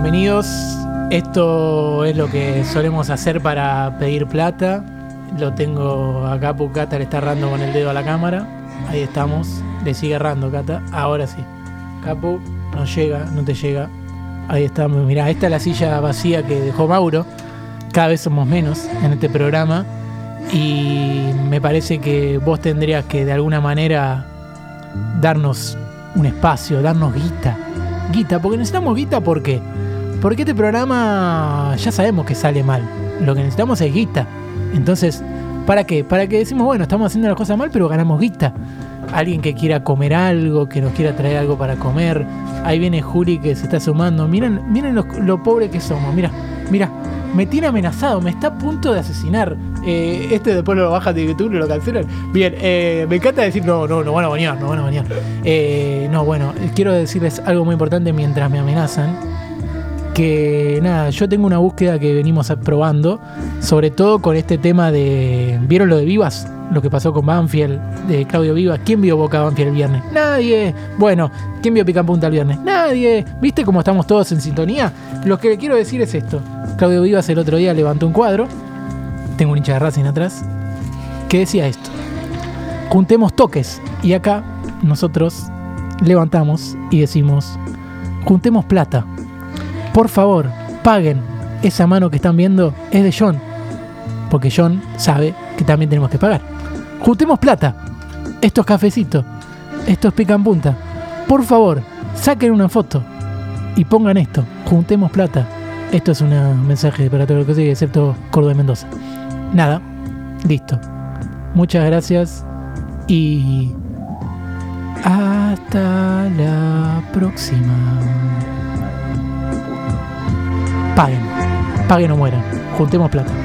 bienvenidos. Esto es lo que solemos hacer para pedir plata. Lo tengo acá, Cata le está errando con el dedo a la cámara. Ahí estamos. Le sigue errando, Cata. Ahora sí. Capu, no llega, no te llega. Ahí estamos. Mirá, esta es la silla vacía que dejó Mauro. Cada vez somos menos en este programa. Y me parece que vos tendrías que de alguna manera darnos un espacio, darnos guita. Guita, porque necesitamos guita, ¿por qué? Porque este programa ya sabemos que sale mal. Lo que necesitamos es guita. Entonces, ¿para qué? Para que decimos, bueno, estamos haciendo las cosas mal, pero ganamos guita. Alguien que quiera comer algo, que nos quiera traer algo para comer. Ahí viene Juli que se está sumando. Miren, miren lo, pobre que somos. Mira, mira, me tiene amenazado, me está a punto de asesinar. Eh, este después lo baja de YouTube, lo cancelan. Bien, eh, me encanta decir, no, no, no van a bañar, no van a bañar. Eh, no, bueno, quiero decirles algo muy importante mientras me amenazan. Que nada, yo tengo una búsqueda que venimos probando, sobre todo con este tema de. ¿Vieron lo de Vivas? Lo que pasó con Banfield, de Claudio Vivas. ¿Quién vio Boca Banfield el viernes? Nadie. Bueno, ¿quién vio Pican Punta el viernes? Nadie. ¿Viste cómo estamos todos en sintonía? Lo que le quiero decir es esto. Claudio Vivas el otro día levantó un cuadro. Tengo un hincha de Racing atrás. Que decía esto. Juntemos toques. Y acá nosotros levantamos y decimos. Juntemos plata. Por favor, paguen. Esa mano que están viendo es de John. Porque John sabe que también tenemos que pagar. Juntemos plata. Estos cafecitos. Estos pican punta. Por favor, saquen una foto. Y pongan esto. Juntemos plata. Esto es un mensaje para todo lo que sigue, excepto Córdoba de Mendoza. Nada. Listo. Muchas gracias. Y... Hasta la próxima. Paguen. Paguen o mueran. Juntemos plata.